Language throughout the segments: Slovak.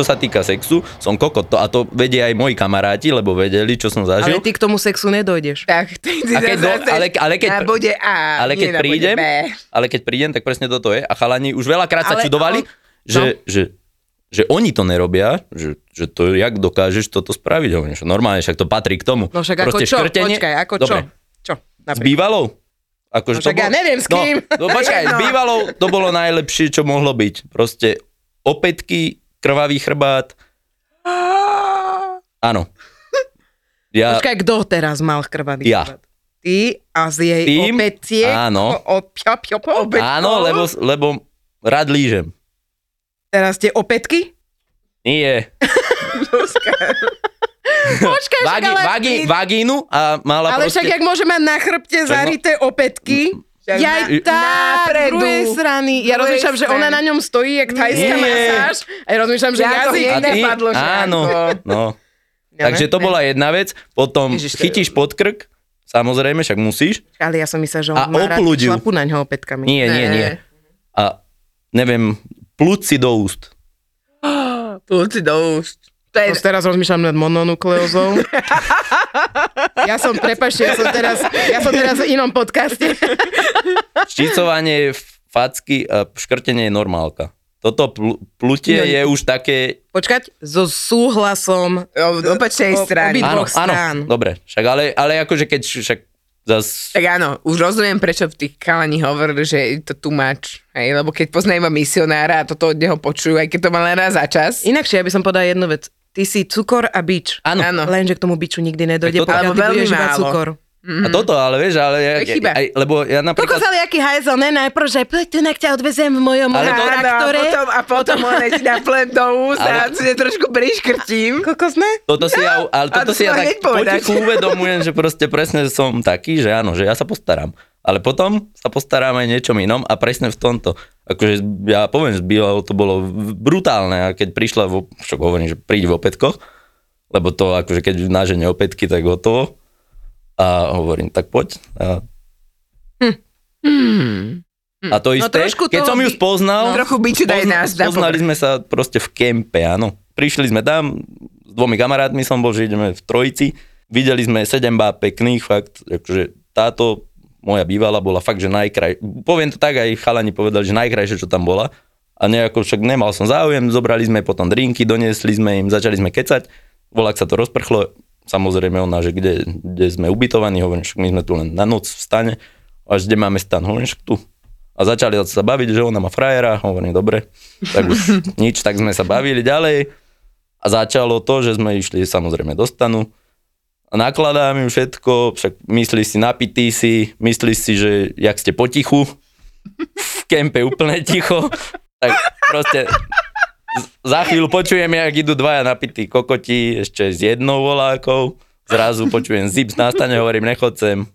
Čo sa týka sexu, som kokot. To, a to vedia aj moji kamaráti, lebo vedeli, čo som Ale zažil. ty k tomu sexu nedojdeš. Tak, ty si A keď do- ale, ale keď, na bode A, ale keď prídem, B. ale keď prídem, tak presne toto je. A chalani už veľakrát sa Ale- čudovali, no. že, že, že oni to nerobia, že, že to, jak dokážeš toto spraviť. Hovorím, že normálne, však to patrí k tomu. No však ako Proste čo? škrtenie- Počkaj, ako čo? Dobre, Čo? S Napríklad. bývalou? Akože No však ja neviem, s kým. No, no počkaj, s No. bývalou to bolo najlepšie, čo mohlo byť. Proste opätky, krvavý chrbát. Áno. Ja, Počkaj, kto teraz mal krvavý Ja. chrbát? Ty a z jej Tým? opetiek? Áno. O, o, pio, pio, po, opäť, áno, lebo, lebo rád lížem. Teraz tie opätky? Nie. Počkaj, Vagi, ale... vagi, vagínu a mala Ale proste... však jak môže mať na chrbte zarité opätky? Však Ja na- tak, napredu. druhej strany. Ja Druhej rozmýšľam, že ona na ňom stojí, jak thajská Nie. masáž. A ja rozmýšľam, že Ja to jazyk... nepadlo, áno, no. Ja Takže ne? to bola jedna vec. Potom Ježiš, to je- chytíš pod krk, samozrejme, však musíš. Ale ja som myslela, že on A má rád oplúdiu. šlapu na ňo opätkami. Nie, nie, Ne. nie. A neviem, plúť si do úst. Si do úst. To je, teraz rozmýšľam nad mononukleózou. ja som, prepašte, ja som teraz, ja som teraz v inom podcaste. Ščícovanie, facky a škrtenie je normálka. Toto pl- plutie No, je už také... Počkať, so súhlasom o, opačnej o- strany. Áno, áno, dobre. Však ale, ale akože keď však zas... Tak áno, už rozumiem, prečo v tých kalani hovorili, že je to too much. Hej, lebo keď poznajú misionára a toto od neho počujú, aj keď to má len raz za čas. Inakšie, ja by som povedala jednu vec. Ty si cukor a bič. Áno. Áno. Lenže k tomu biču nikdy nedojde, toto- pokiaľ ty veľmi budeš iba málo. cukor. A toto, ale vieš, ale... Ja, To je chyba. aj, lebo ja napríklad... Kokos, ale aký hajzel, ne? Najprv, že nech ťa odvezem v mojom Ale to- Áno, a traktore. potom, a potom on ti dá plen do úst a Ale- si ťa trošku priškrtím. Kokos, ne? Toto si ja, ale a toto to si ja tak potichu uvedomujem, že proste presne som taký, že áno, že ja sa postaram. Ale potom sa postaram aj niečom inom a presne v tomto. Akože ja poviem, že bývalo to bolo brutálne a keď prišla, vo, však hovorím, že príď v opätkoch, lebo to akože keď nážene opätky, tak hotovo. A hovorím, tak poď. A, a to isté, trošku keď som ju by- spoznal, Trochu biču daj Pozna- nás. Spoznali sme sa proste v kempe, áno. Prišli sme tam, s dvomi kamarátmi som bol, že ideme v trojici. Videli sme sedem bá pekných, fakt, akože táto moja bývala bola fakt, že najkraj... Poviem to tak, aj chalani povedali, že najkrajšie, čo tam bola. A nejako však nemal som záujem, zobrali sme potom drinky, doniesli sme im, začali sme kecať. Volak sa to rozprchlo, samozrejme ona, že kde, kde sme ubytovaní, hovorím, však my sme tu len na noc v stane, až kde máme stan, hovorím, však tu. A začali sa baviť, že ona má frajera, hovorím, dobre, tak už nič, tak sme sa bavili ďalej. A začalo to, že sme išli samozrejme do stanu. A nakladá mi všetko, však myslíš si, napitý si, myslíš si, že jak ste potichu, v kempe úplne ticho, tak proste za chvíľu počujem, jak idú dvaja napití kokoti, ešte s jednou volákou, zrazu počujem zips na stane, hovorím, nechod sem.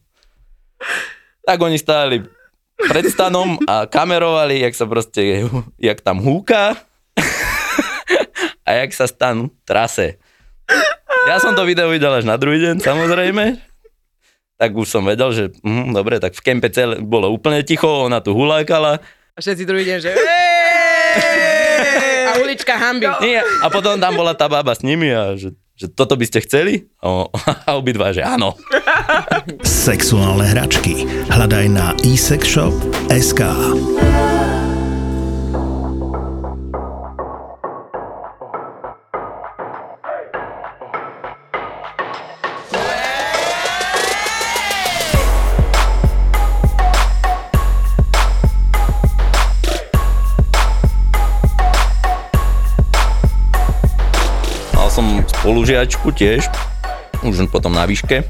Tak oni stáli pred stanom a kamerovali, jak sa proste, jak tam húka a jak sa stan trase. Ja som to video videl až na druhý deň, samozrejme. Tak už som vedel, že hm, dobre, tak v kempe celé bolo úplne ticho, ona tu hulákala. A všetci druhý deň, že a ulička hamby. Nie, a potom tam bola tá baba s nimi a že, že toto by ste chceli? A, a obidva, že áno. Sexuálne hračky. Hľadaj na eSexShop.sk spolužiačku tiež, už potom na výške.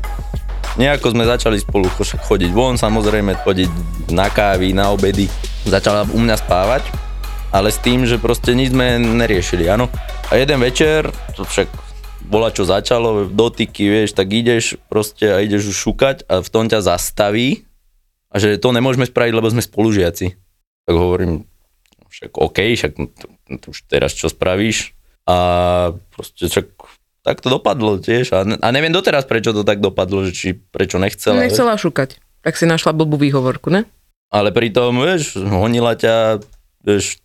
nejako sme začali spolu cho- chodiť von, samozrejme chodiť na kávy, na obedy. Začala u mňa spávať, ale s tým, že proste nič sme neriešili, áno. A jeden večer, to však bola čo začalo, dotyky, vieš, tak ideš proste a ideš už šukať a v tom ťa zastaví a že to nemôžeme spraviť, lebo sme spolužiaci. Tak hovorím, však OK, však už teraz čo spravíš? A proste však tak to dopadlo tiež. A, a neviem doteraz, prečo to tak dopadlo, že či prečo nechcela. vieš. Nechcela šukať. Tak si našla blbú výhovorku, ne? Ale pritom, vieš, honila ťa, vieš...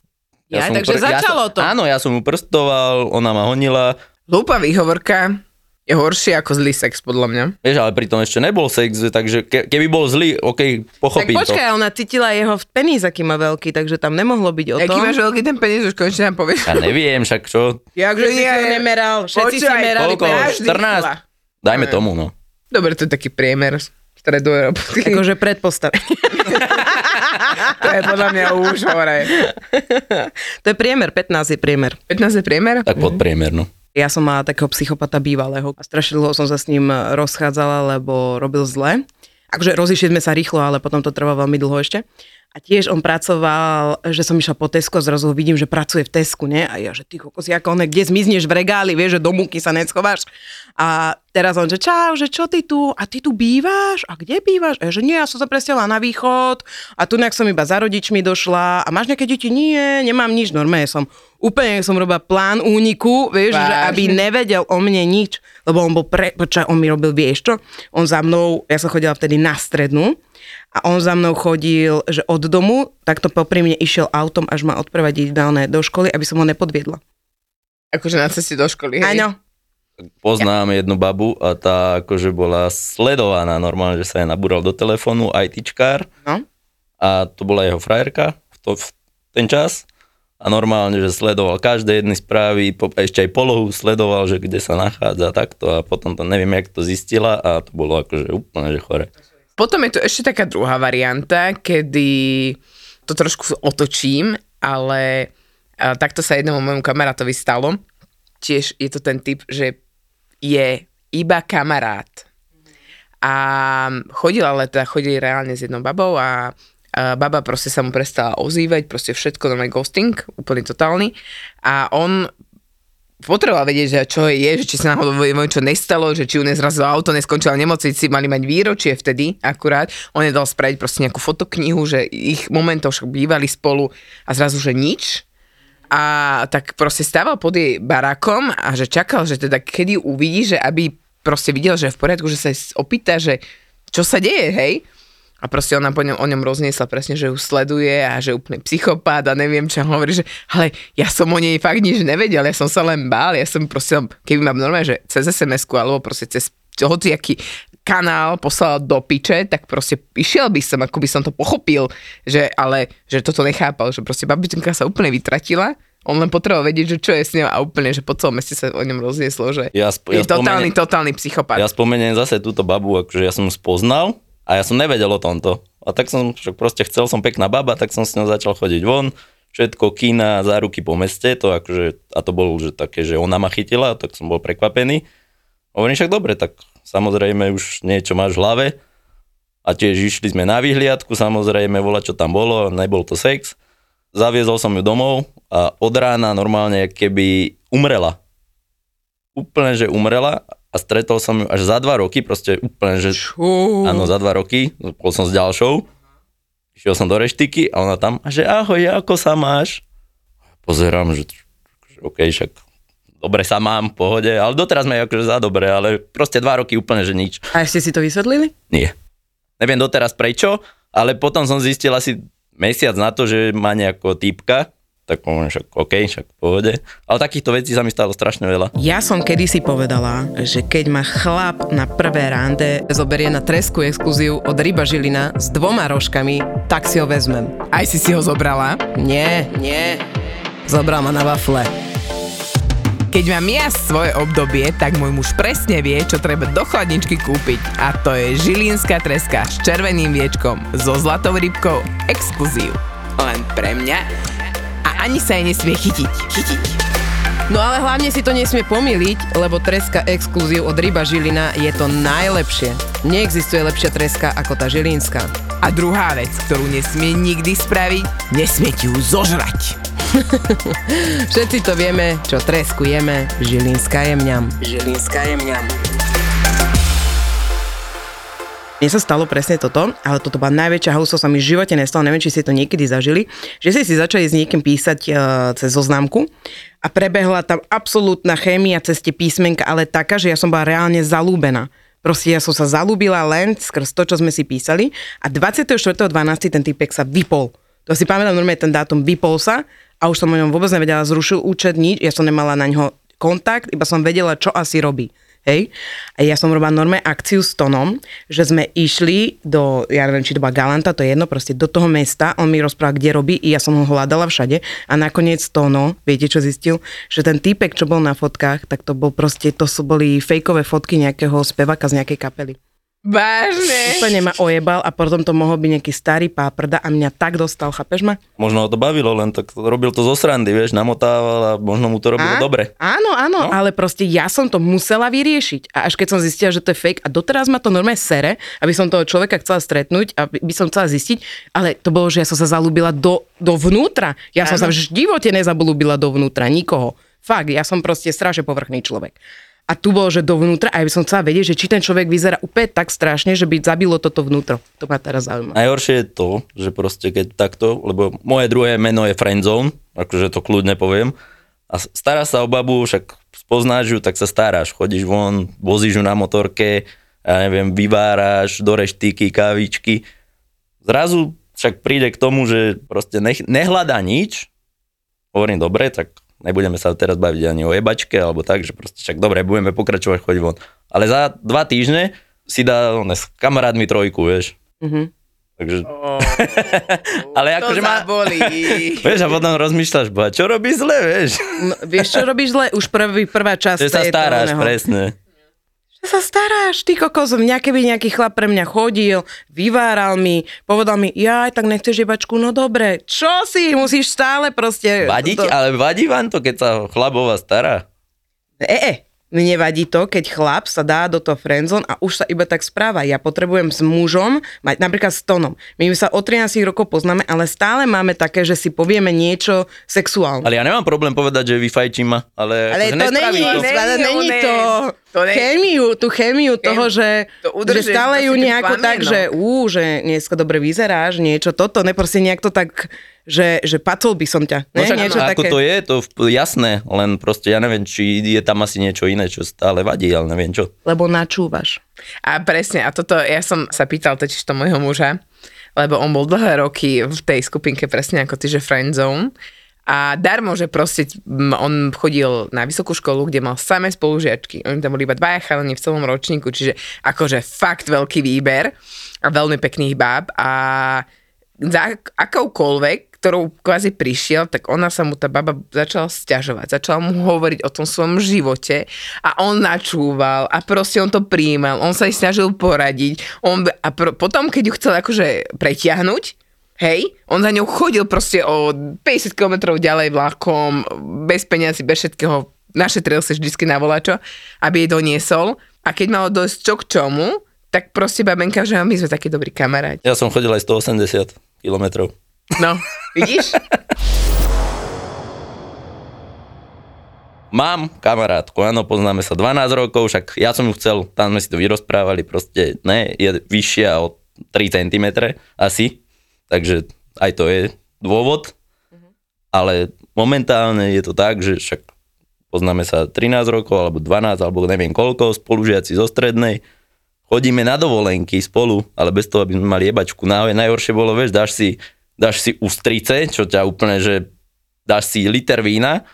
Ja, som takže začalo ja som, to. Áno, ja som ju prstoval, ona ma honila, Hlúpa výhovorka je horšie ako zlý sex, podľa mňa. vieš, ale pritom ešte nebol sex, takže ke, keby bol zlý, OK, Tak pochopím počkaj, ona cítila jeho peníz, aký má veľký, takže tam nemohlo byť o Aký tom. máš veľký ten peniaz, už konečne nám povieš. to. Ja neviem, však čo, Jakže si Nie. to nemeral? Všetci si Počúvaj, merali koľko? peníz. Každý 14? chula. dajme Neviem. tomu, no. Dobre, to je taký priemer stredoeurópsky. Akože predpostav. To je podľa mňa už hore. to je priemer, 15 je priemer. 15 je priemer? Tak podpriemer, no. Ja som mala takého psychopata bývalého a strašne dlho som sa s ním rozchádzala, lebo robil zle. Akože rozišli sme sa rýchlo, ale potom to trvalo veľmi dlho ešte. A tiež on pracoval, že som išla po Tesco a zrazu vidím, že pracuje v Tesku, ne? A ja, že ty kokos, ako on, kde zmizneš v regáli, vieš, že do múky sa neschováš. A teraz on, že čau, že čo ty tu? A ty tu bývaš? A kde bývaš? A ja, že nie, ja som sa presťahovala na východ a tu nejak som iba za rodičmi došla. A máš nejaké deti? Nie, nemám nič, normálne som úplne som robila plán úniku, vieš, že Vážne? aby nevedel o mne nič, lebo on bol pre, počkaj, on mi robil, vieš čo, on za mnou, ja som chodila vtedy na strednú a on za mnou chodil, že od domu, takto popri mne išiel autom, až ma odprevadiť dálne do školy, aby som ho nepodviedla. Akože na ceste do školy, hej? Áno. Poznám jednu babu a tá akože bola sledovaná normálne, že sa jej nabúral do telefónu ITčkár No. a to bola jeho frajerka v, to, v ten čas a normálne, že sledoval každé jedny správy, po, ešte aj polohu sledoval, že kde sa nachádza takto a potom to neviem, jak to zistila a to bolo akože úplne, že chore. Potom je tu ešte taká druhá varianta, kedy to trošku otočím, ale takto sa jednému môjmu kamarátovi stalo. Tiež je to ten typ, že je iba kamarát. A chodil ale teda chodili reálne s jednou babou a, a baba proste sa mu prestala ozývať, proste všetko, normálne ghosting, úplne totálny. A on potreboval vedieť, že čo je, že či sa náhodou čo nestalo, že či ju nezrazilo auto, neskončila v nemocnici, mali mať výročie vtedy akurát. On je dal spraviť proste nejakú fotoknihu, že ich momentov však bývali spolu a zrazu, že nič. A tak proste stával pod jej barákom a že čakal, že teda kedy uvidí, že aby proste videl, že je v poriadku, že sa opýta, že čo sa deje, hej? A proste ona po ňom, o ňom rozniesla presne, že ju sleduje a že úplne psychopát a neviem čo hovorí, že ale ja som o nej fakt nič nevedel, ja som sa len bál, ja som proste, keby mám normálne, že cez sms alebo proste cez hociaký kanál poslal do piče, tak proste išiel by som, ako by som to pochopil, že ale, že toto nechápal, že proste babička sa úplne vytratila, on len potreboval vedieť, že čo je s ňou a úplne, že po celom meste sa o ňom roznieslo, že Ja, sp- je ja totálny, spomeniem- totálny psychopat. Ja spomeniem zase túto babu, akože ja som ju spoznal a ja som nevedel o tomto. A tak som, však proste chcel som pekná baba, tak som s ňou začal chodiť von, všetko, kína, záruky po meste, to akože, a to bolo že také, že ona ma chytila, tak som bol prekvapený. Hovorím však dobre, tak samozrejme už niečo máš v hlave. A tiež išli sme na vyhliadku, samozrejme, vola čo tam bolo, nebol to sex. Zaviezol som ju domov a od rána normálne keby umrela. Úplne, že umrela a stretol som ju až za dva roky, proste úplne, že Čú. áno, za dva roky, bol som s ďalšou, išiel som do reštiky a ona tam, a že ahoj, ako sa máš? Pozerám, že, že OK, však dobre sa mám, v pohode, ale doteraz sme akože za dobre, ale proste dva roky úplne, že nič. A ešte si to vysvetlili? Nie. Neviem doteraz prečo, ale potom som zistil asi mesiac na to, že má nejakého typka, tak poviem však OK, však v pohode. Ale takýchto vecí sa mi stalo strašne veľa. Ja som kedysi povedala, že keď ma chlap na prvé rande zoberie na tresku exkluziu od Ryba Žilina s dvoma rožkami, tak si ho vezmem. Aj si si ho zobrala. Nie, nie. Zobral ma na wafle. Keď mám ja svoje obdobie, tak môj muž presne vie, čo treba do chladničky kúpiť. A to je žilínska treska s červeným viečkom, so zlatou rybkou, exkluzív. Len pre mňa. A ani sa jej nesmie chytiť. Chytiť. No ale hlavne si to nesmie pomýliť, lebo treska exkluzív od Ryba Žilina je to najlepšie. Neexistuje lepšia treska ako tá žilinská. A druhá vec, ktorú nesmie nikdy spraviť, nesmie ti ju zožrať. Všetci to vieme, čo tresku jeme, žilinská je mňam. Žilinská je mňam. Mne sa stalo presne toto, ale toto bola najväčšia houso, sa mi v živote nestalo, neviem, či ste to niekedy zažili, že ste si začali s niekým písať uh, cez zoznámku a prebehla tam absolútna chémia cez tie písmenka, ale taká, že ja som bola reálne zalúbená. Proste ja som sa zalúbila len skrz to, čo sme si písali a 24.12. ten typek sa vypol. To si pamätám, normálne ten dátum vypol sa a už som o ňom vôbec nevedela, zrušil účet, nič, ja som nemala na ňo kontakt, iba som vedela, čo asi robí. Hej? A ja som robila normálne akciu s Tonom, že sme išli do, ja neviem, či to bola Galanta, to je jedno, proste do toho mesta, on mi rozprával, kde robí, i ja som ho hľadala všade a nakoniec Tono, viete čo zistil, že ten týpek, čo bol na fotkách, tak to bol proste, to sú boli fejkové fotky nejakého spevaka z nejakej kapely. Vážne? Úplne ma ojebal a potom to mohol byť nejaký starý páprda a mňa tak dostal, chápeš ma? Možno ho to bavilo, len tak robil to zo srandy, vieš, namotával a možno mu to robilo A? dobre. Áno, áno, no? ale proste ja som to musela vyriešiť. A až keď som zistila, že to je fake a doteraz ma to normálne sere, aby som toho človeka chcela stretnúť a by som chcela zistiť, ale to bolo, že ja som sa zalúbila do, dovnútra. Ja som sa v živote nezalúbila dovnútra, nikoho. Fakt, ja som proste strašne povrchný človek. A tu bolo, že dovnútra a ja by som chcela vedieť, že či ten človek vyzerá úplne tak strašne, že by zabilo toto vnútro. To ma teraz zaujíma. Najhoršie je to, že proste keď takto, lebo moje druhé meno je Friendzone, akože to kľudne poviem, a stará sa o babu, však spoznáš ju, tak sa staráš, chodíš von, vozíš ju na motorke, ja neviem, vyváraš do reštiky, kávičky. Zrazu však príde k tomu, že proste nech, nehľadá nič, hovorím, dobre, tak nebudeme sa teraz baviť ani o jebačke, alebo tak, že proste však dobre, budeme pokračovať, chodiť von. Ale za dva týždne si dá on, s kamarátmi trojku, vieš. Mhm. Takže, Oh, ale to akože má... zabolí. Vieš, a potom rozmýšľaš, bo, čo robíš zle, vieš? No, vieš, čo robíš zle? Už prvý, prvá časť Že sa staráš, presne. Že sa staráš, ty kokos, mňa keby nejaký chlap pre mňa chodil, vyváral mi, povedal mi, jaj, tak nechceš jebačku, no dobre, čo si, musíš stále proste... Vadí to... ale vadí vám to, keď sa chlapova stará? E, e, mne vadí to, keď chlap sa dá do toho friendzone a už sa iba tak správa. Ja potrebujem s mužom, mať napríklad s Tonom. My sa o 13 rokov poznáme, ale stále máme také, že si povieme niečo sexuálne. Ale ja nemám problém povedať, že vyfajčím ma, ale, Ale akože to nespraví není, to. Není, ale není to, to ne- chémiu, tú chémiu toho, že, to udržuješ že stále ju nejako tak, no. že ú, že dneska dobre vyzeráš, niečo toto, ne, proste nejak to tak, že, že pacol by som ťa, No ne, však niečo ako také. to je, to jasné, len proste ja neviem, či je tam asi niečo iné, čo stále vadí, ale neviem čo. Lebo načúvaš. A presne, a toto, ja som sa pýtal totiž to môjho muža, lebo on bol dlhé roky v tej skupinke presne ako ty, že friendzone. A darmo, že proste on chodil na vysokú školu, kde mal samé spolužiačky. Oni tam boli iba dvaja chalani v celom ročníku, čiže akože fakt veľký výber a veľmi pekných báb. A za akoukoľvek, ktorou kvázi prišiel, tak ona sa mu, tá baba začala stiažovať, začala mu hovoriť o tom svojom živote a on načúval a proste on to prijímal, on sa jej snažil poradiť. On, a pr- potom, keď ju chcel akože pretiahnuť, hej, on za ňou chodil proste o 50 km ďalej vlakom, bez peniazy, bez všetkého, našetril sa vždycky na volačo, aby jej doniesol. A keď malo dosť čo k čomu, tak proste babenka, že my sme takí dobrí kamaráti. Ja som chodil aj 180 kilometrov. No, vidíš? Mám kamarátku, áno, poznáme sa 12 rokov, však ja som ju chcel, tam sme si to vyrozprávali, proste ne, je vyššia o 3 cm asi, takže aj to je dôvod, ale momentálne je to tak, že však poznáme sa 13 rokov, alebo 12, alebo neviem koľko, spolužiaci zo strednej, chodíme na dovolenky spolu, ale bez toho, aby sme mali jebačku. Naj, najhoršie bolo, vieš, dáš si, dáš si ústrice, čo ťa úplne, že dáš si liter vína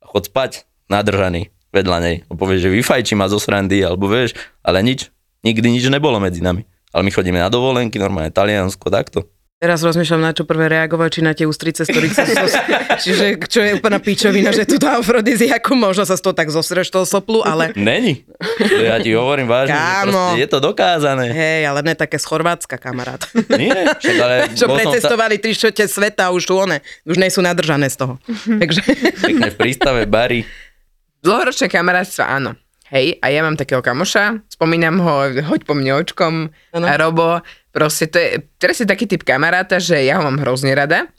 a chod spať nadržaný vedľa nej. A povieš, že vyfajči ma zo srandy, alebo vieš, ale nič, nikdy nič nebolo medzi nami. Ale my chodíme na dovolenky, normálne Taliansko, takto. Teraz rozmýšľam, na čo prvé reagovať, či na tie ústrice, z ktorých sa sos... Čiže čo je úplná pičovina, že tu dá afrodiziaku, možno sa z toho tak zosreš toho soplu, ale Není. To ja ti hovorím vážne, Kámo. je to dokázané. hej, ale ne také z Chorvátska, kamarát. Nie, však ale Čo som sa tri štvrte sveta už sú one, už nie sú nadržané z toho. Takže pekne v prístave, bary, Dlhoročné kamarátstva, áno. Hej, a ja mám takého kamoša, spomínam ho, hoď po mne očkom, Áno. a Robo, proste to je, teraz je taký typ kamaráta, že ja ho mám hrozne rada,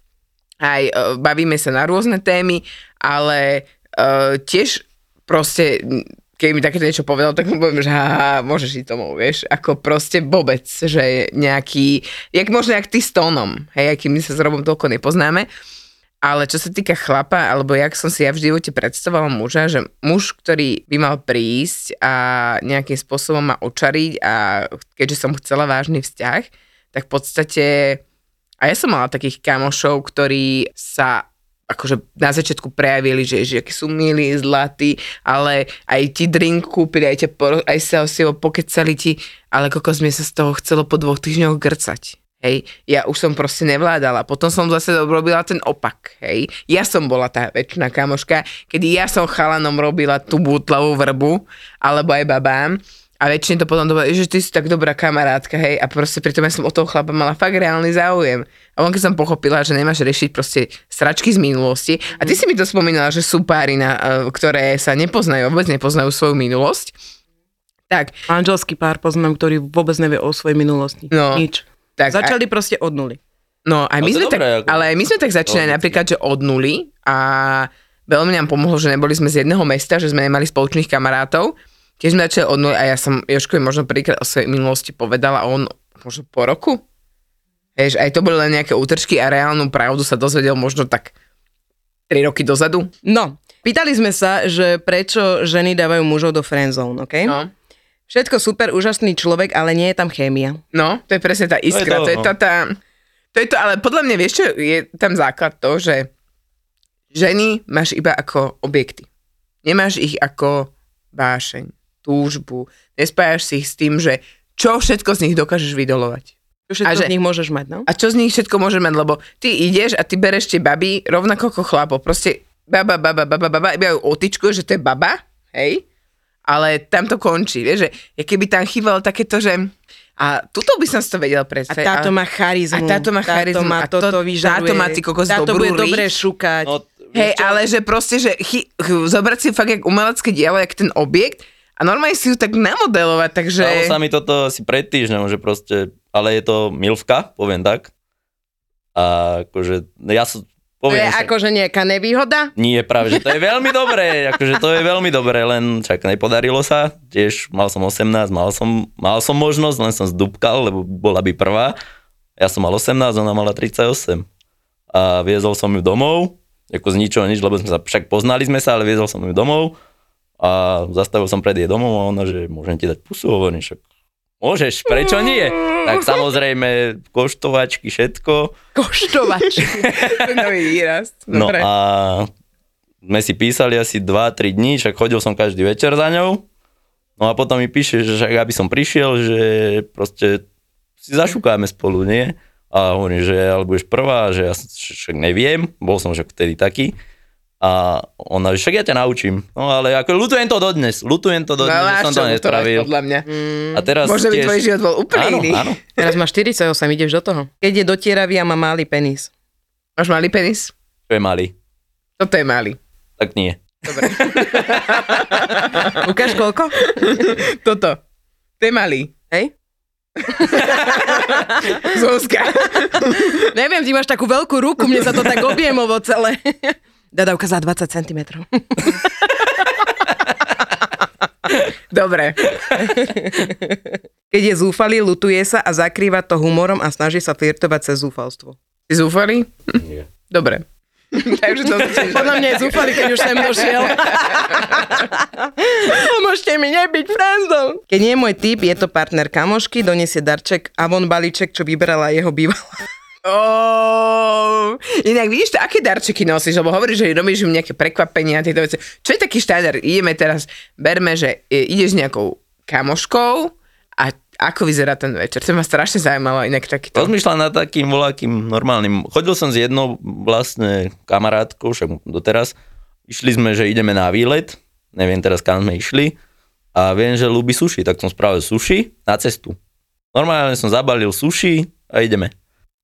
aj e, bavíme sa na rôzne témy, ale e, tiež proste, keď mi takéto niečo povedal, tak mu poviem, že haha, môžeš ísť domov, vieš, ako proste vôbec, že nejaký, jak možno jak ty s tónom, hej, aký my sa s Robom toľko nepoznáme, ale čo sa týka chlapa, alebo jak som si ja v živote predstavovala muža, že muž, ktorý by mal prísť a nejakým spôsobom ma očariť a keďže som chcela vážny vzťah, tak v podstate a ja som mala takých kamošov, ktorí sa akože na začiatku prejavili, že, že akí sú milí, zlatí, ale aj ti drink kúpili, aj, ťa aj sa o si ho pokecali ti, ale kokos mi sa z toho chcelo po dvoch týždňoch grcať. Hej, ja už som proste nevládala. Potom som zase robila ten opak, hej. Ja som bola tá väčšiná kamoška, kedy ja som chalanom robila tú bútlavú vrbu, alebo aj babám. A väčšine to potom dobre, že ty si tak dobrá kamarátka, hej, a proste pritom ja som o toho chlapa mala fakt reálny záujem. A on keď som pochopila, že nemáš riešiť proste sračky z minulosti, a ty si mi to spomínala, že sú páry, na, eh, ktoré sa nepoznajú, vôbec nepoznajú svoju minulosť, tak, Manželský pár poznám, ktorý vôbec nevie o svojej minulosti. No. Nič. Tak Začali proste od nuly. No, aj my sme dobré, tak, ako- ale aj my sme tak začínali Logicky. napríklad, že od nuly a veľmi nám pomohlo, že neboli sme z jedného mesta, že sme nemali spoločných kamarátov. Tiež sme začali od nuly a ja som Joškovi možno prvýkrát o svojej minulosti povedala a on možno po roku. Vieš, aj to boli len nejaké útržky a reálnu pravdu sa dozvedel možno tak 3 roky dozadu. No, pýtali sme sa, že prečo ženy dávajú mužov do friendzone, OK? No. Všetko super, úžasný človek, ale nie je tam chémia. No, to je presne tá iskra, to je, to, tá, tá, to je to, ale podľa mňa, vieš čo, je tam základ to, že ženy máš iba ako objekty. Nemáš ich ako vášeň, túžbu, nespájaš si ich s tým, že čo všetko z nich dokážeš vydolovať. Čo všetko A že- z nich môžeš mať, no? A čo z nich všetko môže mať, lebo ty ideš a ty bereš tie baby rovnako ako chlapo. Proste baba, baba, baba, baba, iba ju otyčkuje, že to je baba, hej? Ale tam to končí, vieš, že keby tam chýbalo takéto, že... A tuto by som si to vedel A predstaviť. táto ale- má charizmu. A táto má charizmu. Táto má A to- toto vyžaruje. táto má ty kokos Táto dobrú bude dobre rič. šukať. No, Hej, ale že proste, že chy, ch- zobrať si fakt jak umelecké dielo, jak ten objekt a normálne si ju tak namodelovať, takže... Stalo sa mi toto asi pred týždňom, že proste, ale je to milvka, poviem tak. A akože, ja som, To je poviem, že akože nejaká nevýhoda? nie, práve, že to je veľmi dobré, akože to je veľmi dobré, len čak nepodarilo sa, tiež mal som 18, mal som, mal som možnosť, len som zdúbkal, lebo bola by prvá. Ja som mal 18, ona mala 38. A viezol som ju domov, ako z ničoho nič, lebo sme sa, však poznali sme sa, ale viezol som ju domov a zastavil som pred jej domov a ona, že môžem ti dať pusu, hovorím, však môžeš, prečo nie? Tak samozrejme, koštovačky, všetko. Koštovač. to nový výraz. No Dobre. a sme si písali asi 2-3 dní, však chodil som každý večer za ňou. No a potom mi píše, že však aby som prišiel, že proste si zašukáme spolu, nie? A hovorím, že ale budeš prvá, že ja však neviem, bol som však vtedy taký. A ona, že však ja ťa naučím. No ale ako ľutujem to dodnes, ľutujem to No, dodnes, že máš som to nespravil. podľa mňa. A teraz Možno by tiež... tvoj život bol úplne áno, iný. áno, Teraz má 48, ideš do toho. Keď je dotieravý a má malý penis. Máš malý penis? to je malý. Toto je malý. Tak nie. Dobre. Ukáž koľko? Toto. To je malý. Hej? Zuzka. Neviem, ty máš takú veľkú ruku, mne sa to tak objemovo celé. Dadavka za 20 cm. Dobre. Keď je zúfalý, lutuje sa a zakrýva to humorom a snaží sa flirtovať cez zúfalstvo. Si zúfalý? Nie. Dobre. Takže to. Podľa mňa je zúfalý, keď už sem došiel. Pomôžte mi nebyť friendzone. Keď nie je môj typ, je to partner kamošky, donesie darček a von balíček, čo vyberala jeho bývalá. Oh, inak vidíš to, aké darčeky nosíš, lebo hovoríš, že robíš im nejaké prekvapenia a tieto veci. Čo je taký štandard? Ideme teraz, berme, že e, ideš nejakou kamoškou a ako vyzerá ten večer? To ma strašne zaujímalo, inak takýto. Rozmýšľam nad takým voľakým normálnym. Chodil som s jednou vlastne kamarátkou, však doteraz. Išli sme, že ideme na výlet. Neviem teraz, kam sme išli. A viem, že ľúbi sushi, tak som spravil sushi na cestu. Normálne som zabalil sushi a ideme.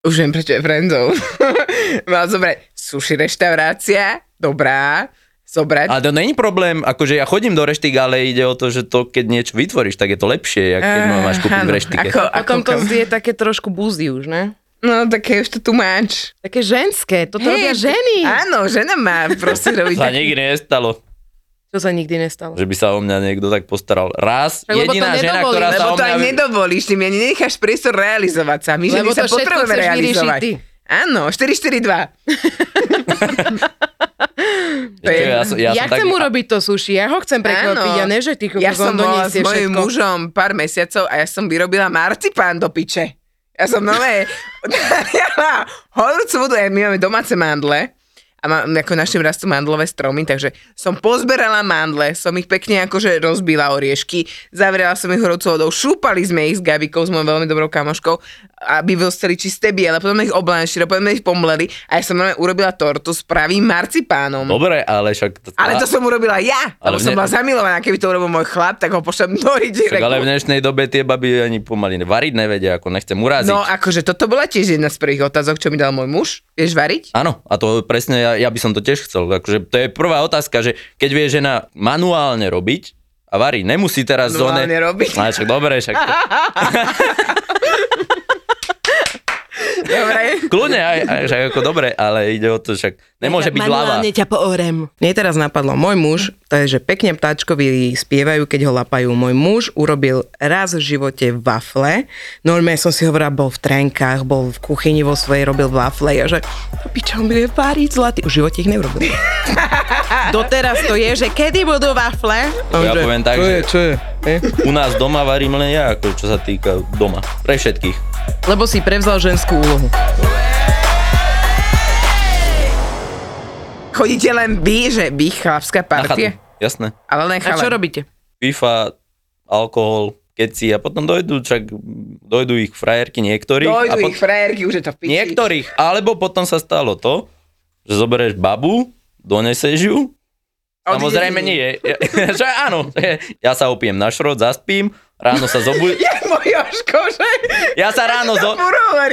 Už viem, prečo je friendzone. Mal zobrať sushi reštaurácia, dobrá, zobrať. Ale to není problém, akože ja chodím do reštík, ale ide o to, že to, keď niečo vytvoríš, tak je to lepšie, ako keď ma máš kúpiť v Áno, reštike. Ako, Potom to ako, je také trošku búzy už, ne? no také už to tu máš. Také ženské, to robia ženy. Áno, žena má proste robiť sa nikdy nestalo, Čo sa nikdy nestalo. že by sa o mňa niekto tak postaral. Raz, Tak lebo to jediná žena, ktorá sa Lebo o to mňa... aj nedovolíš, ty mi ani nenecháš priestor realizovať sa. My ženy Lebo sa to všetko potrebujeme realizovať. ty. Áno, 442. to je, ja, som, ja, Ja, som chcem tak, urobiť to sushi, ja ho chcem prekvapiť Áno. a ne, že ty ja som bola s všetko. mužom pár mesiacov a ja som vyrobila marcipán do piče. Ja som nové, ja mám horúcu vodu, ja- my máme domáce mandle a má, ako našim rastú mandlové stromy, takže som pozberala mandle, som ich pekne akože rozbila oriešky, zavrela som ich horúcou šúpali sme ich s Gabikou, s mojou veľmi dobrou kamoškou, aby dostali čisté biele, potom ich oblanšili, potom ich pomleli a ja som urobila tortu s pravým marcipánom. Dobre, ale však... Ale to som urobila ja, Ale lebo som mne- bola zamilovaná, keby to urobil môj chlap, tak ho pošlem do Však ale v dnešnej dobe tie baby ani pomaly variť nevedia, ako nechcem uraziť. No akože toto bola tiež jedna z prvých otázok, čo mi dal môj muž. Vieš variť? Áno, a to presne, ja, ja by som to tiež chcel. Akože to je prvá otázka, že keď vie žena manuálne robiť a varí, nemusí teraz zóne... Manuálne robiť. No, však dobre, však... Dobre. Kľudne, aj, aj, však ako dobre, ale ide o to, však nemôže byť hlava. Manuálne ťa poorem. Mne teraz napadlo, môj muž, to je, že pekne ptáčkovi spievajú, keď ho lapajú. Môj muž urobil raz v živote wafle. Normálne som si hovorila, bol v trenkách, bol v kuchyni vo svojej, robil wafle a že pičo, on bude váriť zlatý. Už v živote ich neurobil. Doteraz to je, že kedy budú wafle? Ja poviem tak, čo že- je, čo je? U nás doma varím len ja, ako čo sa týka doma. Pre všetkých. Lebo si prevzal ženskú úlohu. Chodíte len vy, že vy, chlapská partia? Jasné. Ale len A čo robíte? FIFA, alkohol, keci a potom dojdú, čak dojdú ich frajerky niektorých. Dojdu a ich frajerky, už je to v piči. Niektorých. Alebo potom sa stalo to, že zoberieš babu, doneseš ju, Samozrejme nie. Ja, že áno, ja sa opiem na šrot, zaspím, ráno sa zobudím. Ja Jožko, že? Ja sa ráno, zo,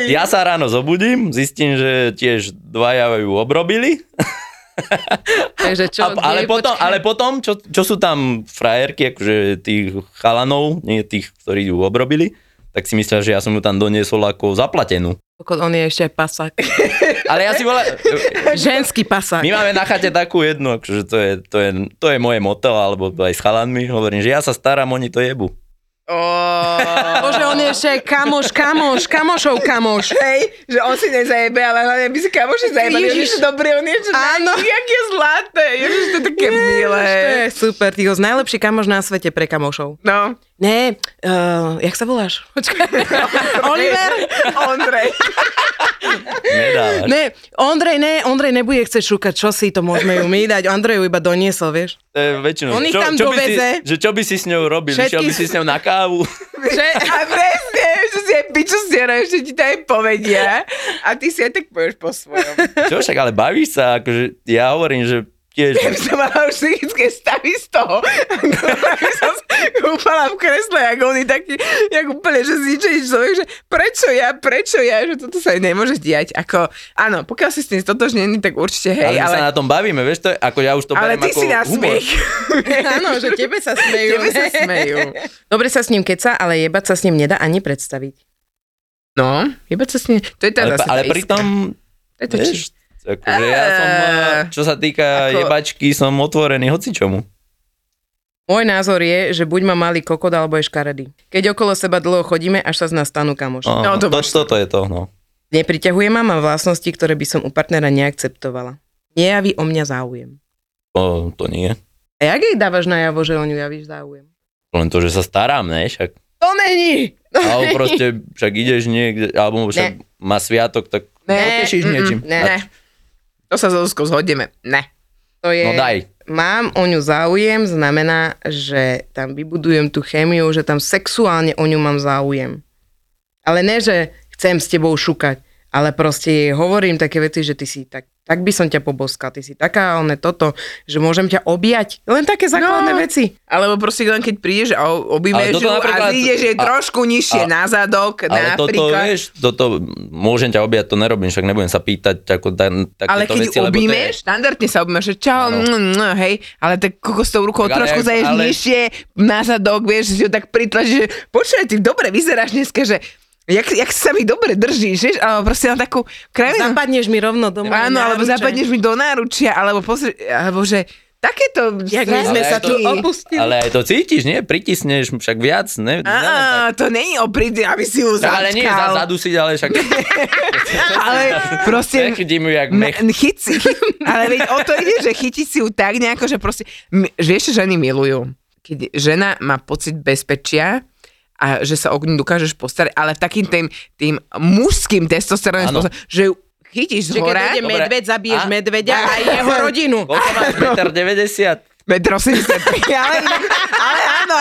ja sa ráno zobudím, zistím, že tiež dvaja ju obrobili. Takže čo, A, ale, potom, ale potom, čo, čo sú tam frajerky, akože tých chalanov, nie tých, ktorí ju obrobili, tak si myslia, že ja som ju tam doniesol ako zaplatenú. On je ešte aj pasák. Ale ja si volá... Ženský pasák. My máme na chate takú jednu, akože to je, to je, to je moje moto, alebo aj s chalanmi, hovorím, že ja sa starám, oni to jebu. Oh. Bože, on je ešte kamoš, kamoš, kamošov kamoš. Hej, že on si nezajebe, ale hlavne by si kamoši zajebali. Ježiš. Ježiš, dobrý, on je Áno. Áno. jak je zlaté. Ježiš, to je také milé. To je super, ty ho najlepší kamoš na svete pre kamošov. No. Ne, uh, jak sa voláš? Počkaj. Oliver? Ondrej. Nedávaš. Ne, Ondrej, ne, Ondrej nebude chcieť šúkať, čo si to môžeme ju my dať. Ondrej ju iba doniesol, vieš. Je väčšinou. On ich čo, tam čo by si, doveze. že čo by si s ňou robil? Všetky- Išiel by si s ňou na kávu? Že, A presne, že si aj piču stiera, ešte ti to aj povedia. A ty si aj tak povieš po svojom. Čo však, ale bavíš sa, akože ja hovorím, že tiež... Ja by som mala už psychické stavy z toho. Kúpala v kresle, ako oni taký, jak úplne, že zničený človek, že prečo ja, prečo ja, že toto sa aj nemôže diať. Ako, áno, pokiaľ si s tým stotožnený, tak určite hej, ale my ale, sa na tom bavíme, vieš, to je, ako ja už to ale ty ako si na smiech. áno, že tebe sa smejú. Tebe sa smejú. Dobre sa s ním keca, ale jebať sa s ním nedá ani predstaviť. No, iba sa s ním, to je tá Ale, zase ale pritom. To je to či- vieš, akože ja som, čo sa týka ako- jebačky, som otvorený hocičomu. Môj názor je, že buď ma malý kokot, alebo je škaredý. Keď okolo seba dlho chodíme, až sa z nás stanú kamoši. No, No, to to, toto je to, no. Nepriťahuje ma, mám vlastnosti, ktoré by som u partnera neakceptovala. Nejaví o mňa záujem. To, to nie. A jak jej dávaš najavo, že o ňu javíš záujem? Len to, že sa starám, ne? Však, To není! alebo proste, však ideš niekde, alebo však má sviatok, tak Ne, potešíš niečím. Ne. To sa so Zuzkou zhodneme. Ne. To je... No daj. Mám o ňu záujem, znamená, že tam vybudujem tú chémiu, že tam sexuálne o ňu mám záujem. Ale ne, že chcem s tebou šukať, ale proste jej hovorím také veci, že ty si tak tak by som ťa poboskal. Ty si taká, ale toto, že môžem ťa objať. Len také základné No. veci. Alebo proste len keď prídeš a objímeš toto ju a zídeš jej trošku nižšie a- na zadok, Ale toto, napríklad. vieš, toto, môžem ťa objať, to nerobím, však nebudem sa pýtať ako takéto ale keď veci, to je- objímeš, štandardne sa objímeš, že čau, mm, hej, ale tak kokos tou rukou Tak trošku zaješ ale- nižšie na zadok, vieš, že ju tak pritlačíš, že počúvaj, ty dobre vyzeráš dneska, že jak, jak sa mi dobre držíš, vieš, alebo proste na takú krajinu. Zapadneš mi rovno do Áno, alebo zapadneš mi do náručia, alebo pozri, alebo že takéto... Jak my sme Ale sa aj tu to- opustili. Ale aj to cítiš, nie? Pritisneš však viac, ne? Á, tak. to není o príde, aby si ju Tak, ale nie za začkal. zadusiť, ale však... Ale proste... Nechytím ju jak Me- mech. Chyť si, ale veď o to ide, že chytiť si ju tak nejako, že proste, že ženy milujú. Keď žena má pocit bezpečia a že sa o ňu dokážeš postarať, ale takým tým, tým mužským testosterónom spôsobom, že ju chytíš z Že keď hora, Dobre. medveď, zabiješ A- medveďa a jeho rodinu. Koľko máš? 1,90 m? metr 83, ale inak, ale áno,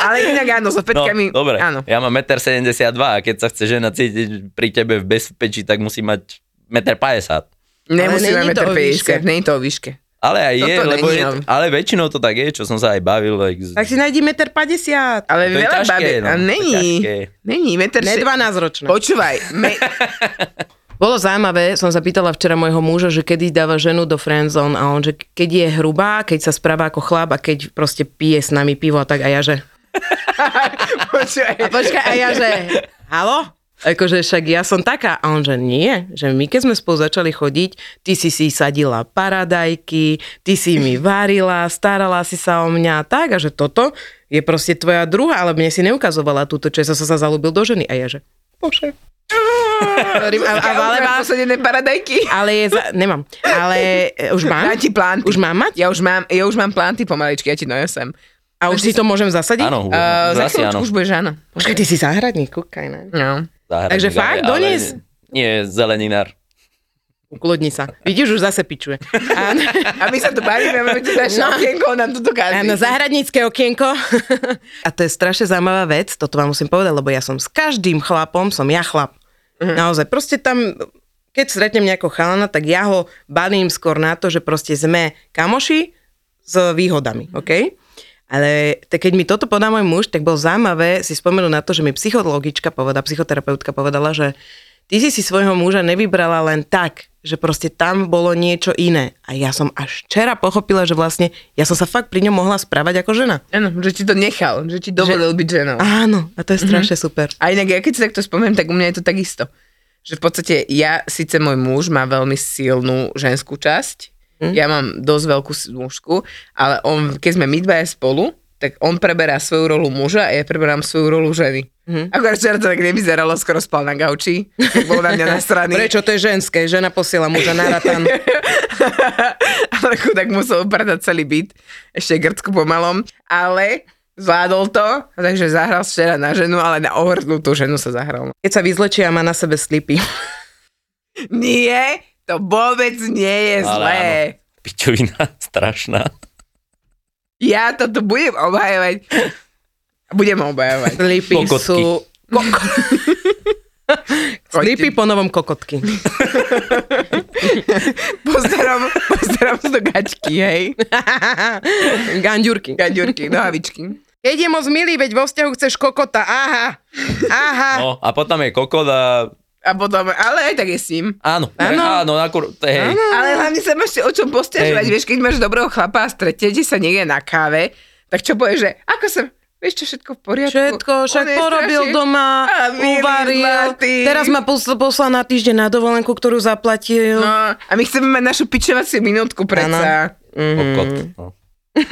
ale inak áno, so No, petkami, dobre, áno. ja mám 1,72 m a keď sa chce žena cítiť pri tebe v bezpečí, tak musí mať 1,50 m. Metr o výške. 50, nie je to o výške. Ale aj je, Toto lebo je, ale väčšinou to tak je, čo som sa aj bavil. Like, Tak si nájdi meter 50. Ale To je veľa babi, no, a není, není, metr Ne še- 12 ročná. Počúvaj, me, Bolo zaujímavé, som sa pýtala včera môjho muža, že kedy dáva ženu do friendzone a on, že keď je hrubá, keď sa správa ako chlap a keď proste pije s nami pivo a tak a ja, že... počúvaj, A počkaj, a ja, že... Halo? Akože však ja som taká. A on, že nie, že my keď sme spolu začali chodiť, ty si si sadila paradajky, ty si mi varila, starala si sa o mňa tak a že toto je proste tvoja druhá, ale mne si neukazovala túto, čo som sa zalúbil do ženy. A ja, že bože. Hovorím, a, a, a, ale, ale posadené paradajky. ale je za, nemám. Ale e, už mám? Dám ti plánty. Už mám mať? Ja už mám, ja už mám plánty pomaličky, ja ti donesem. A už si to môžem zasadiť? áno, Uh, už za asi áno. už budeš áno. Počkaj, ty si záhradník, kúkaj, ne? No. Záhradník, Takže ale- fakt, ale donies? Nie, zeleninár. Uklodni sa. Vidíš, už zase pičuje. Áno. A my sa tu bavíme, máme tu naše No. okienko, nám tu dokáže. Áno, zahradnícke okienko. A to je strašne zaujímavá vec, toto vám musím povedať, lebo ja som s každým chlapom, som ja chlap. Naozaj, proste tam, keď stretnem nejakého chalana, tak ja ho balím skôr na to, že proste sme kamoši s výhodami, OK? Ale te, keď mi toto podá môj muž, tak bol zaujímavé si spomenúť na to, že mi psychologička povedala, psychoterapeutka povedala, že ty si si svojho muža nevybrala len tak, že proste tam bolo niečo iné. A ja som až včera pochopila, že vlastne ja som sa fakt pri ňom mohla správať ako žena. Áno, že ti to nechal, že ti dovolil byť ženou. Áno, a to je strašne super. A inak ja keď si takto spomeniem, tak u mňa je to takisto. Že v podstate ja, síce môj muž má veľmi silnú ženskú časť, Hm? ja mám dosť veľkú mužskú, ale on, keď sme my dvaja spolu, tak on preberá svoju rolu muža a ja preberám svoju rolu ženy. Hm? Akorát včera to tak nevyzeralo, skoro spal na gauči, tak bol na mňa nasraný. Prečo to je ženské? Žena posiela muža na ratan. ale chudák musel upratať celý byt, ešte grcku pomalom, ale zvládol to, takže zahral včera na ženu, ale na ohrnutú ženu sa zahral. Keď sa vyzlečia, má na sebe slipy. Nie, to vôbec nie je Ale zlé. Pičovina strašná. Ja to tu budem obhajovať. Budem obhajovať. Slipy Kokotky. sú... Ko- Slipy po novom kokotky. Pozerám, pozerám sa do gačky, hej. Ganďurky. Gaďurky, nohavičky. Keď je moc milý, veď vo vzťahu chceš kokota. Aha. Aha. No a potom je kokot a A potom, ale aj tak je s ním. áno, Áno. áno, je, hej. Ale hlavne sa máš o čom postiažovať, Hej. vieš, keď máš dobrého chlapa a stretnete sa niekde na káve, tak čo povieš, že ako sa, vieš čo, všetko v poriadku. Všetko, však porobil strašne- doma, uvaril. zlatý. Teraz ma posl- poslal na týždeň na dovolenku, ktorú zaplatil. No, a my chceme mať našu pičovaciu minútku predsa. kokot. No.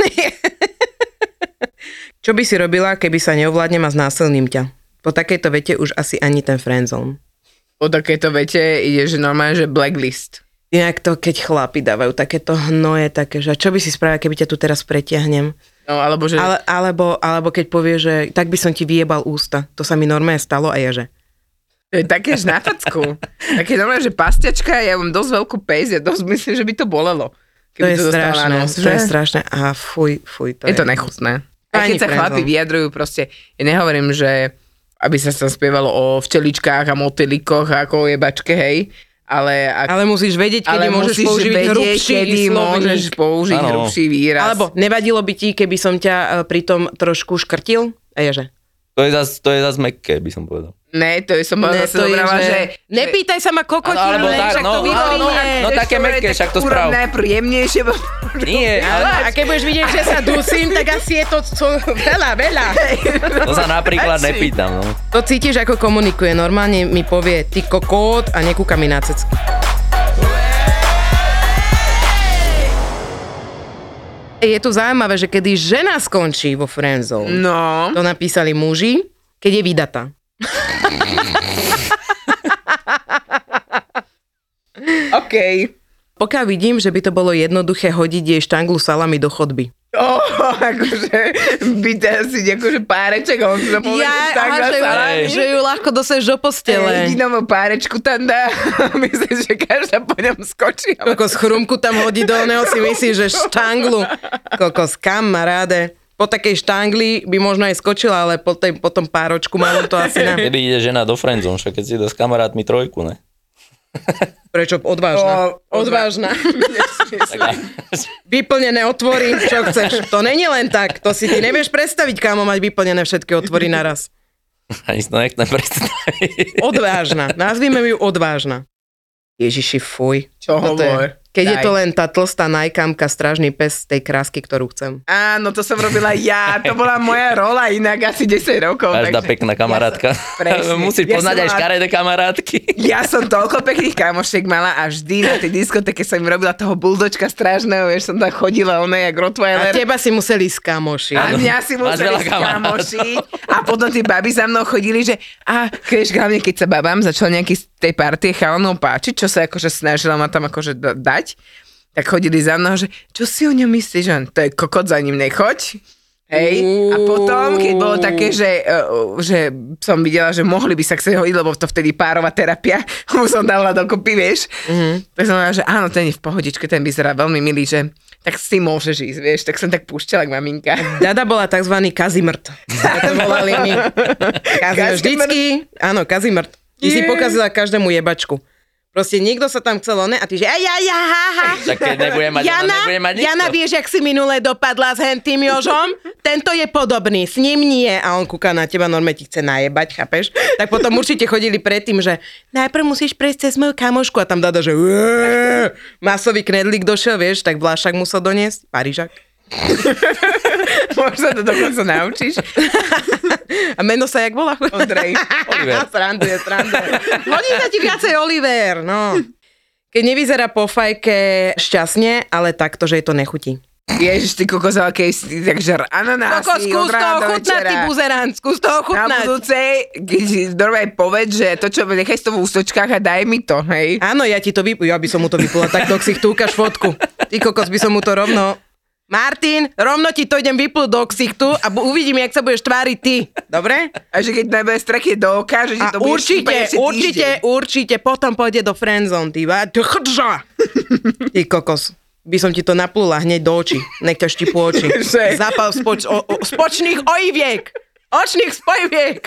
Čo by si robila, keby sa neovládnem a znásilním ťa? Po takejto vete už asi ani ten friendzone. Po takéto vete ide, že normálne, že blacklist. Inak to, keď chlapi dávajú takéto hnoje, také, že čo by si spravila, keby ťa tu teraz pretiahnem? No, alebo že... Ale, alebo, alebo keď povie, že tak by som ti vyjebal ústa. To sa mi normálne stalo a ja, že To je také na facku. Také normálne, že pastiačka, ja mám dosť veľkú pejs, ja dosť myslím, že by to bolelo. to je dostala strašné, nos, to je strašné. A fuj, fuj, to je to nechutné. A keď sa chlapi vyjadrujú proste, ja nehovorím, že aby sa tam spievalo o včeličkách a motylikoch a ako o jebačke, hej, Ale, ak, Ale musíš vedieť, kedy môžeš musíš použiť vedieť, hrubší kedy slovník. môžeš použiť Áno. hrubší výraz. Alebo nevadilo by ti, keby som ťa e, pritom trošku škrtil? A ja že? To je zas, to je zas mekké, by som povedal. Ne, to je som bola Ne, zase to je, dobrá, že... že... Nepýtaj sa ma kokotinu, alebo len tak, však no, to áno, vyplynie. no také mekké, však to sprav. Najprv jemnejšie, bo... Nie, Ale, a keď budeš vidieť, že sa dusím, tak asi je to co, veľa, veľa. to sa napríklad nepýtam. No. To cítiš, ako komunikuje. Normálne mi povie, ty kokot a nekúka mi na cecky. Je tu zaujímavé, že kedy žena skončí vo friendzone, No, to napísali muži, keď je vydatá. okej. Pokiaľ vidím, že by to bolo jednoduché hodiť jej štanglu salami do chodby. Oh, akože by to asi akože páreček, on sa povie, Ja, tak aha, že, ju, že ju ľahko dostaneš do postele. Jedinovú párečku tam dá, myslím, že každá po ňom skočí. Kokos chrumku tam hodí do neho si myslí, že štanglu. Kokos kamaráde. Po takej štangli by možno aj skočila, ale po, tej, po tom páročku malom to asi ne. Kedy ide žena do friendzone, však keď si dá s kamarátmi trojku, ne? Prečo? Odvážna. O, Odvážna. Vyplnené otvory, čo chceš. To není len tak. To si ty nevieš predstaviť, kámo, mať vyplnené všetky otvory naraz. ani si to nechcem predstaviť. Odvážna. Nazvime ju odvážna. Ježiši, fuj. Čo Toto je- hovor? Keď je Daj. to len tá tlstá najkamka, strážny pes tej krásky, ktorú chcem. Áno, to som robila ja, to bola moja rola inak asi 10 rokov. Každá takže pekná kamarátka. Ja som, presne. Musíš Ja poznať aj mala- škaredé kamarátky. Ja som toľko pekných kamošiek mala a vždy na tej diskoteke som im robila toho buldočka strážneho, vieš, som tam chodila, ona jak A Rottweiler. teba si museli skamošiť. A mňa si museli skamošiť. A potom tí baby za mnou chodili, že a vieš, hlavne keď sa babám začal nejaký z tej partie chalanov páčiť, čo sa akože snažila ma tam akože da- dať, tak chodili za mnou, že čo si o ňom myslíš, že to je kokot, za ním nechoď. Hej, a potom, keď bolo také, že, uh, že som videla, že mohli by sa chcieť hodiť, lebo to vtedy párová terapia, mu som dala dokopy, vieš. Mm-hmm. Tak som hovorila, že áno, ten je v pohodičke, ten vyzerá veľmi milý, že tak s tým môžeš ísť, vieš. Tak som tak púšťala k maminka. Dada bola tzv. kazimrt. To volali my. Kazimrt. Vždycky, áno, kazimrt. Ty si pokazila každému jebačku. Proste niekto sa tam chcel one a ty že ja, ja, ha, ha. Tak keď nebude mať, Jana, nebude mať nikto. Jana, vieš, jak si minule dopadla s hentým Jožom? Tento je podobný, s ním nie. A on kúka na teba, normálne ti chce najebať, chápeš? Tak potom určite chodili predtým, že najprv musíš prejsť cez moju kamošku a tam dada, že masový knedlík došiel, vieš, tak vlášak musel doniesť, Parížak. Možno to dokonca naučíš. A meno sa jak volá? Ondrej. Oliver. Sranduje, sranduje. Hodí sa ti viacej Oliver, no. Keď nevyzerá po fajke šťastne, ale takto, že jej to nechutí. Ježiš, ty kokos, ale keď si tak žar ananásy Koko, skús toho chutnať, ty buzerant, skús toho Na chutnať. budúce, keď si normálne povedz, že to, čo nechaj to v ústočkách a daj mi to, hej. Áno, ja ti to vypú, ja by som mu to vypula, tak to si ukáž fotku. Ty kokos by som mu to rovno... Martin, rovno ti to idem vyplúť do ksichtu a bu- uvidím, jak sa budeš tváriť ty. Dobre? A že keď najbude strekne do oka, že ti A to budeš určite, určite, týždeň. určite potom pôjde do friendzone, ty va. Ty kokos. By som ti to naplula hneď do očí. Nech ťa štipu oči. Že? Zapal spoč, o, o, spočných ojiviek. Očných spojiviek.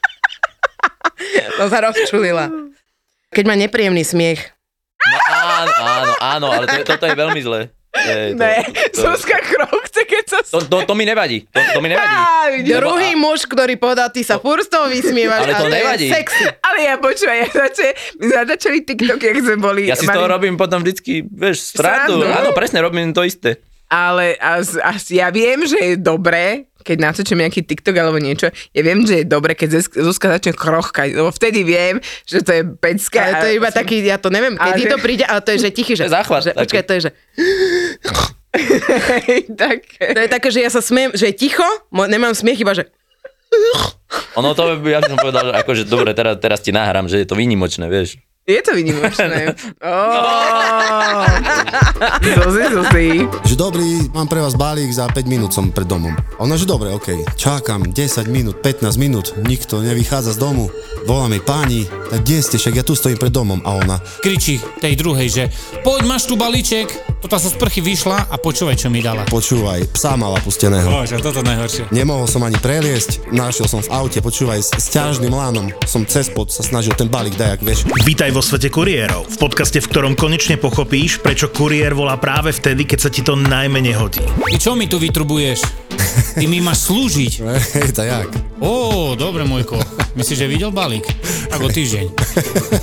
to sa rozčulila. Keď má nepríjemný smiech. No, áno, áno, áno, ale to, je- toto je veľmi zlé. To je- to- Ne, to- Zuzka Krok chce, keď sa... To, to, to mi nevadí. To, to mi nevadí. Á. Lebo- Druhý muž, ktorý povedal, ty sa furt z toho vysmievaš. Ale to a nevadí. Je sexy. Ale ja počúvaj, ja začali, my sme začali TikTok, jak sme boli. Ja si z toho robím potom vždycky, vieš, srandu. Áno, presne, robím to isté. Ale a, z- a, ja viem, že je dobré, keď natočím nejaký TikTok alebo niečo, ja viem, že je dobré, keď Zuzka- začne krochkať, lebo vtedy viem, že to je pecka. Ale to je iba som- taký, ja to neviem, kedy že- to príde, ale to je, že tichý, že... Záchvat Že, počkaj, to je, že... Tak. To je také, že ja sa smiem, že je ticho, mo- nemám smiech, iba že... Ono to, by- ja by som povedal, že akože dobre, teraz, teraz ti nahrám, že je to výnimočné, vieš. Je to vynimočné. Oh. Zuzi, Zuzi. Že dobrý, mám pre vás balík za 5 minút som pred domom. Ona, že dobre, okej. Čakám 10 minút, 15 minút, nikto nevychádza z domu. Volá mi páni, tak kde ste, však ja tu stojím pred domom. A ona, kričí tej druhej, že poď, máš tu balíček, toto sa z prchy vyšla a počúvaj, čo mi dala. počúvaj, psa mala pusteného. Bože, toto najhoršie. Nemohol som ani preliesť, našiel som v aute, počúvaj, s, s ťažným lánom som cez pod sa snažil ten balík dajak, vieš. Vítaj vo vo svete kuriérov. V podcaste, v ktorom konečne pochopíš, prečo kuriér volá práve vtedy, keď sa ti to najmenej hodí. Ty čo mi tu vytrubuješ? Ty mi máš slúžiť. Hej, to jak? Ó, dobre, Mojko. Myslíš, že videl balík? Tak o týždeň.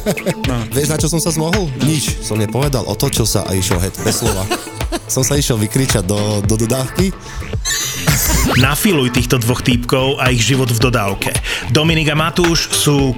Vieš, na čo som sa zmohol? Nič. Som nepovedal, otočil sa a išiel heď, bez slova. som sa išiel vykričať do, do dodávky. Nafiluj týchto dvoch týpkov a ich život v dodávke. Dominik a Matúš sú